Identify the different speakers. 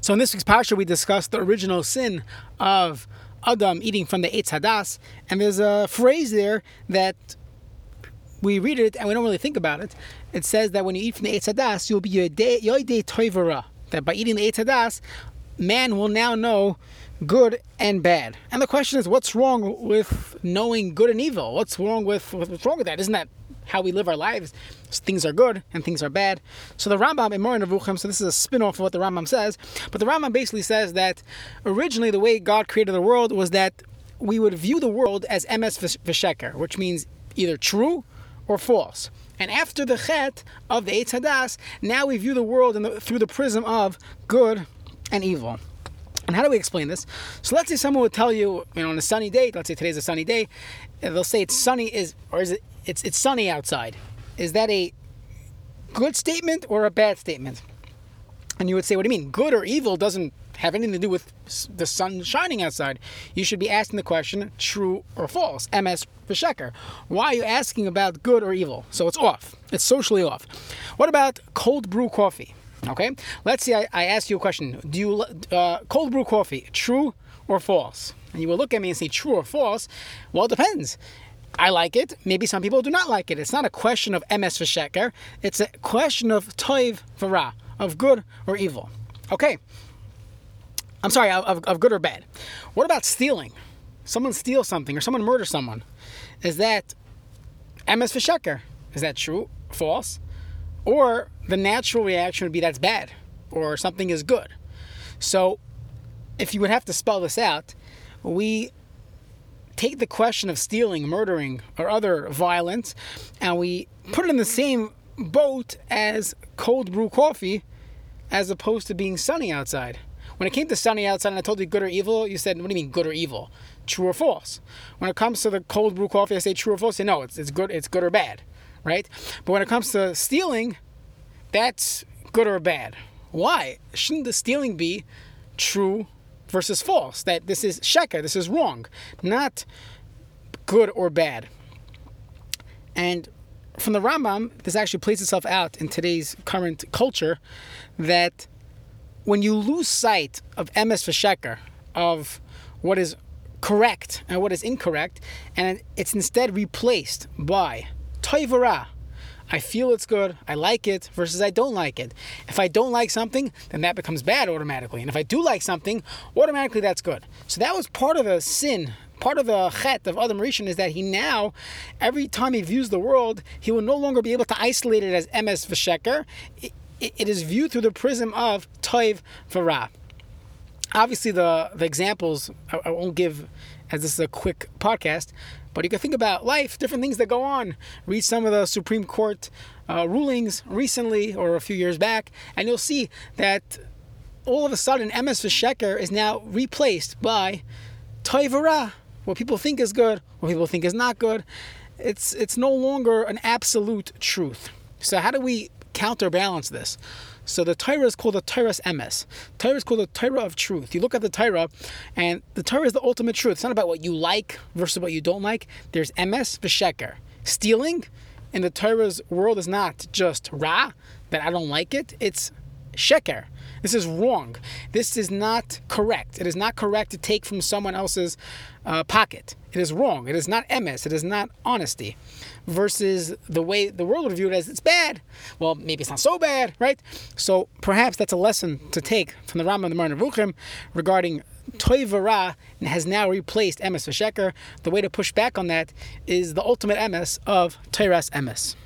Speaker 1: So in this week's parsha, we discussed the original sin of Adam eating from the Eitz Hadas, and there's a phrase there that we read it and we don't really think about it. It says that when you eat from the Eitz Hadas, you'll be yoidei toivara. That by eating the Eitz Hadas, man will now know good and bad. And the question is, what's wrong with knowing good and evil? What's wrong with what's wrong with that? Isn't that how we live our lives? Things are good and things are bad. So the Rambam in Moreh Nevuchim, so this is a spin-off of what the Rambam says, but the Rambam basically says that originally the way God created the world was that we would view the world as emes v'sheker, which means either true or false. And after the chet of the Eitz Hadas, now we view the world the, through the prism of good and evil. And how do we explain this? So let's say someone would tell you, you know, on a sunny day, let's say today's a sunny day, they'll say it's sunny is or is it it's it's sunny outside. Is that a good statement or a bad statement? And you would say, what do you mean? Good or evil doesn't have anything to do with the sun shining outside. You should be asking the question, true or false, emes V'sheker. Why are you asking about good or evil? So it's off. It's socially off. What about cold brew coffee? Okay, let's see. I, I ask you a question. Do you uh, cold brew coffee? True or false? And you will look at me and say true or false. Well, it depends. I like it. Maybe some people do not like it. It's not a question of emes v'sheker. It's a question of toiv v'ra, of good or evil. Okay. I'm sorry, of, of good or bad. What about stealing? Someone steals something or someone murders someone. Is that emes v'sheker? Is that true? False? Or the natural reaction would be that's bad or something is good. So if you would have to spell this out, we take the question of stealing, murdering, or other violence, and we put it in the same boat as cold brew coffee as opposed to being sunny outside. When it came to sunny outside and I told you good or evil, you said, what do you mean good or evil? True or false? When it comes to the cold brew coffee, I say true or false. I say no, it's, it's good, it's good or bad, right? But when it comes to stealing, that's good or bad. Why? Shouldn't the stealing be true versus false? That this is sheker, this is wrong, not good or bad. And from the Rambam, this actually plays itself out in today's current culture that when you lose sight of emes v'sheker, of what is correct and what is incorrect, and it's instead replaced by toivara, I feel it's good, I like it, versus I don't like it. If I don't like something, then that becomes bad automatically. And if I do like something, automatically that's good. So that was part of the sin, part of the chet of Adam Rishon is that he now, every time he views the world, he will no longer be able to isolate it as emes v'sheker. It, it, it is viewed through the prism of toiv v'ra. Obviously, the, the examples I, I won't give as this is a quick podcast, but you can think about life, different things that go on. Read some of the Supreme Court uh, rulings recently or a few years back, and you'll see that all of a sudden emes v'sheker is now replaced by toivara, what people think is good, what people think is not good. It's it's no longer an absolute truth. So how do we counterbalance this? So the Torah is called the Torah's emes. Torah is called the Torah of truth. You look at the Torah, and the Torah is the ultimate truth. It's not about what you like versus what you don't like. There's emes v'sheker. Stealing in the Torah's world is not just ra, that I don't like it. It's sheker. This is wrong. This is not correct. It is not correct to take from someone else's uh, pocket. It is wrong. It is not emes. It is not honesty versus the way the world would view it as it's bad. Well, maybe it's not so bad, right? So perhaps that's a lesson to take from the Rambam and the Moreh Nevuchim regarding Toivara and has now replaced emes v'sheker. The way to push back on that is the ultimate emes of Teiras emes.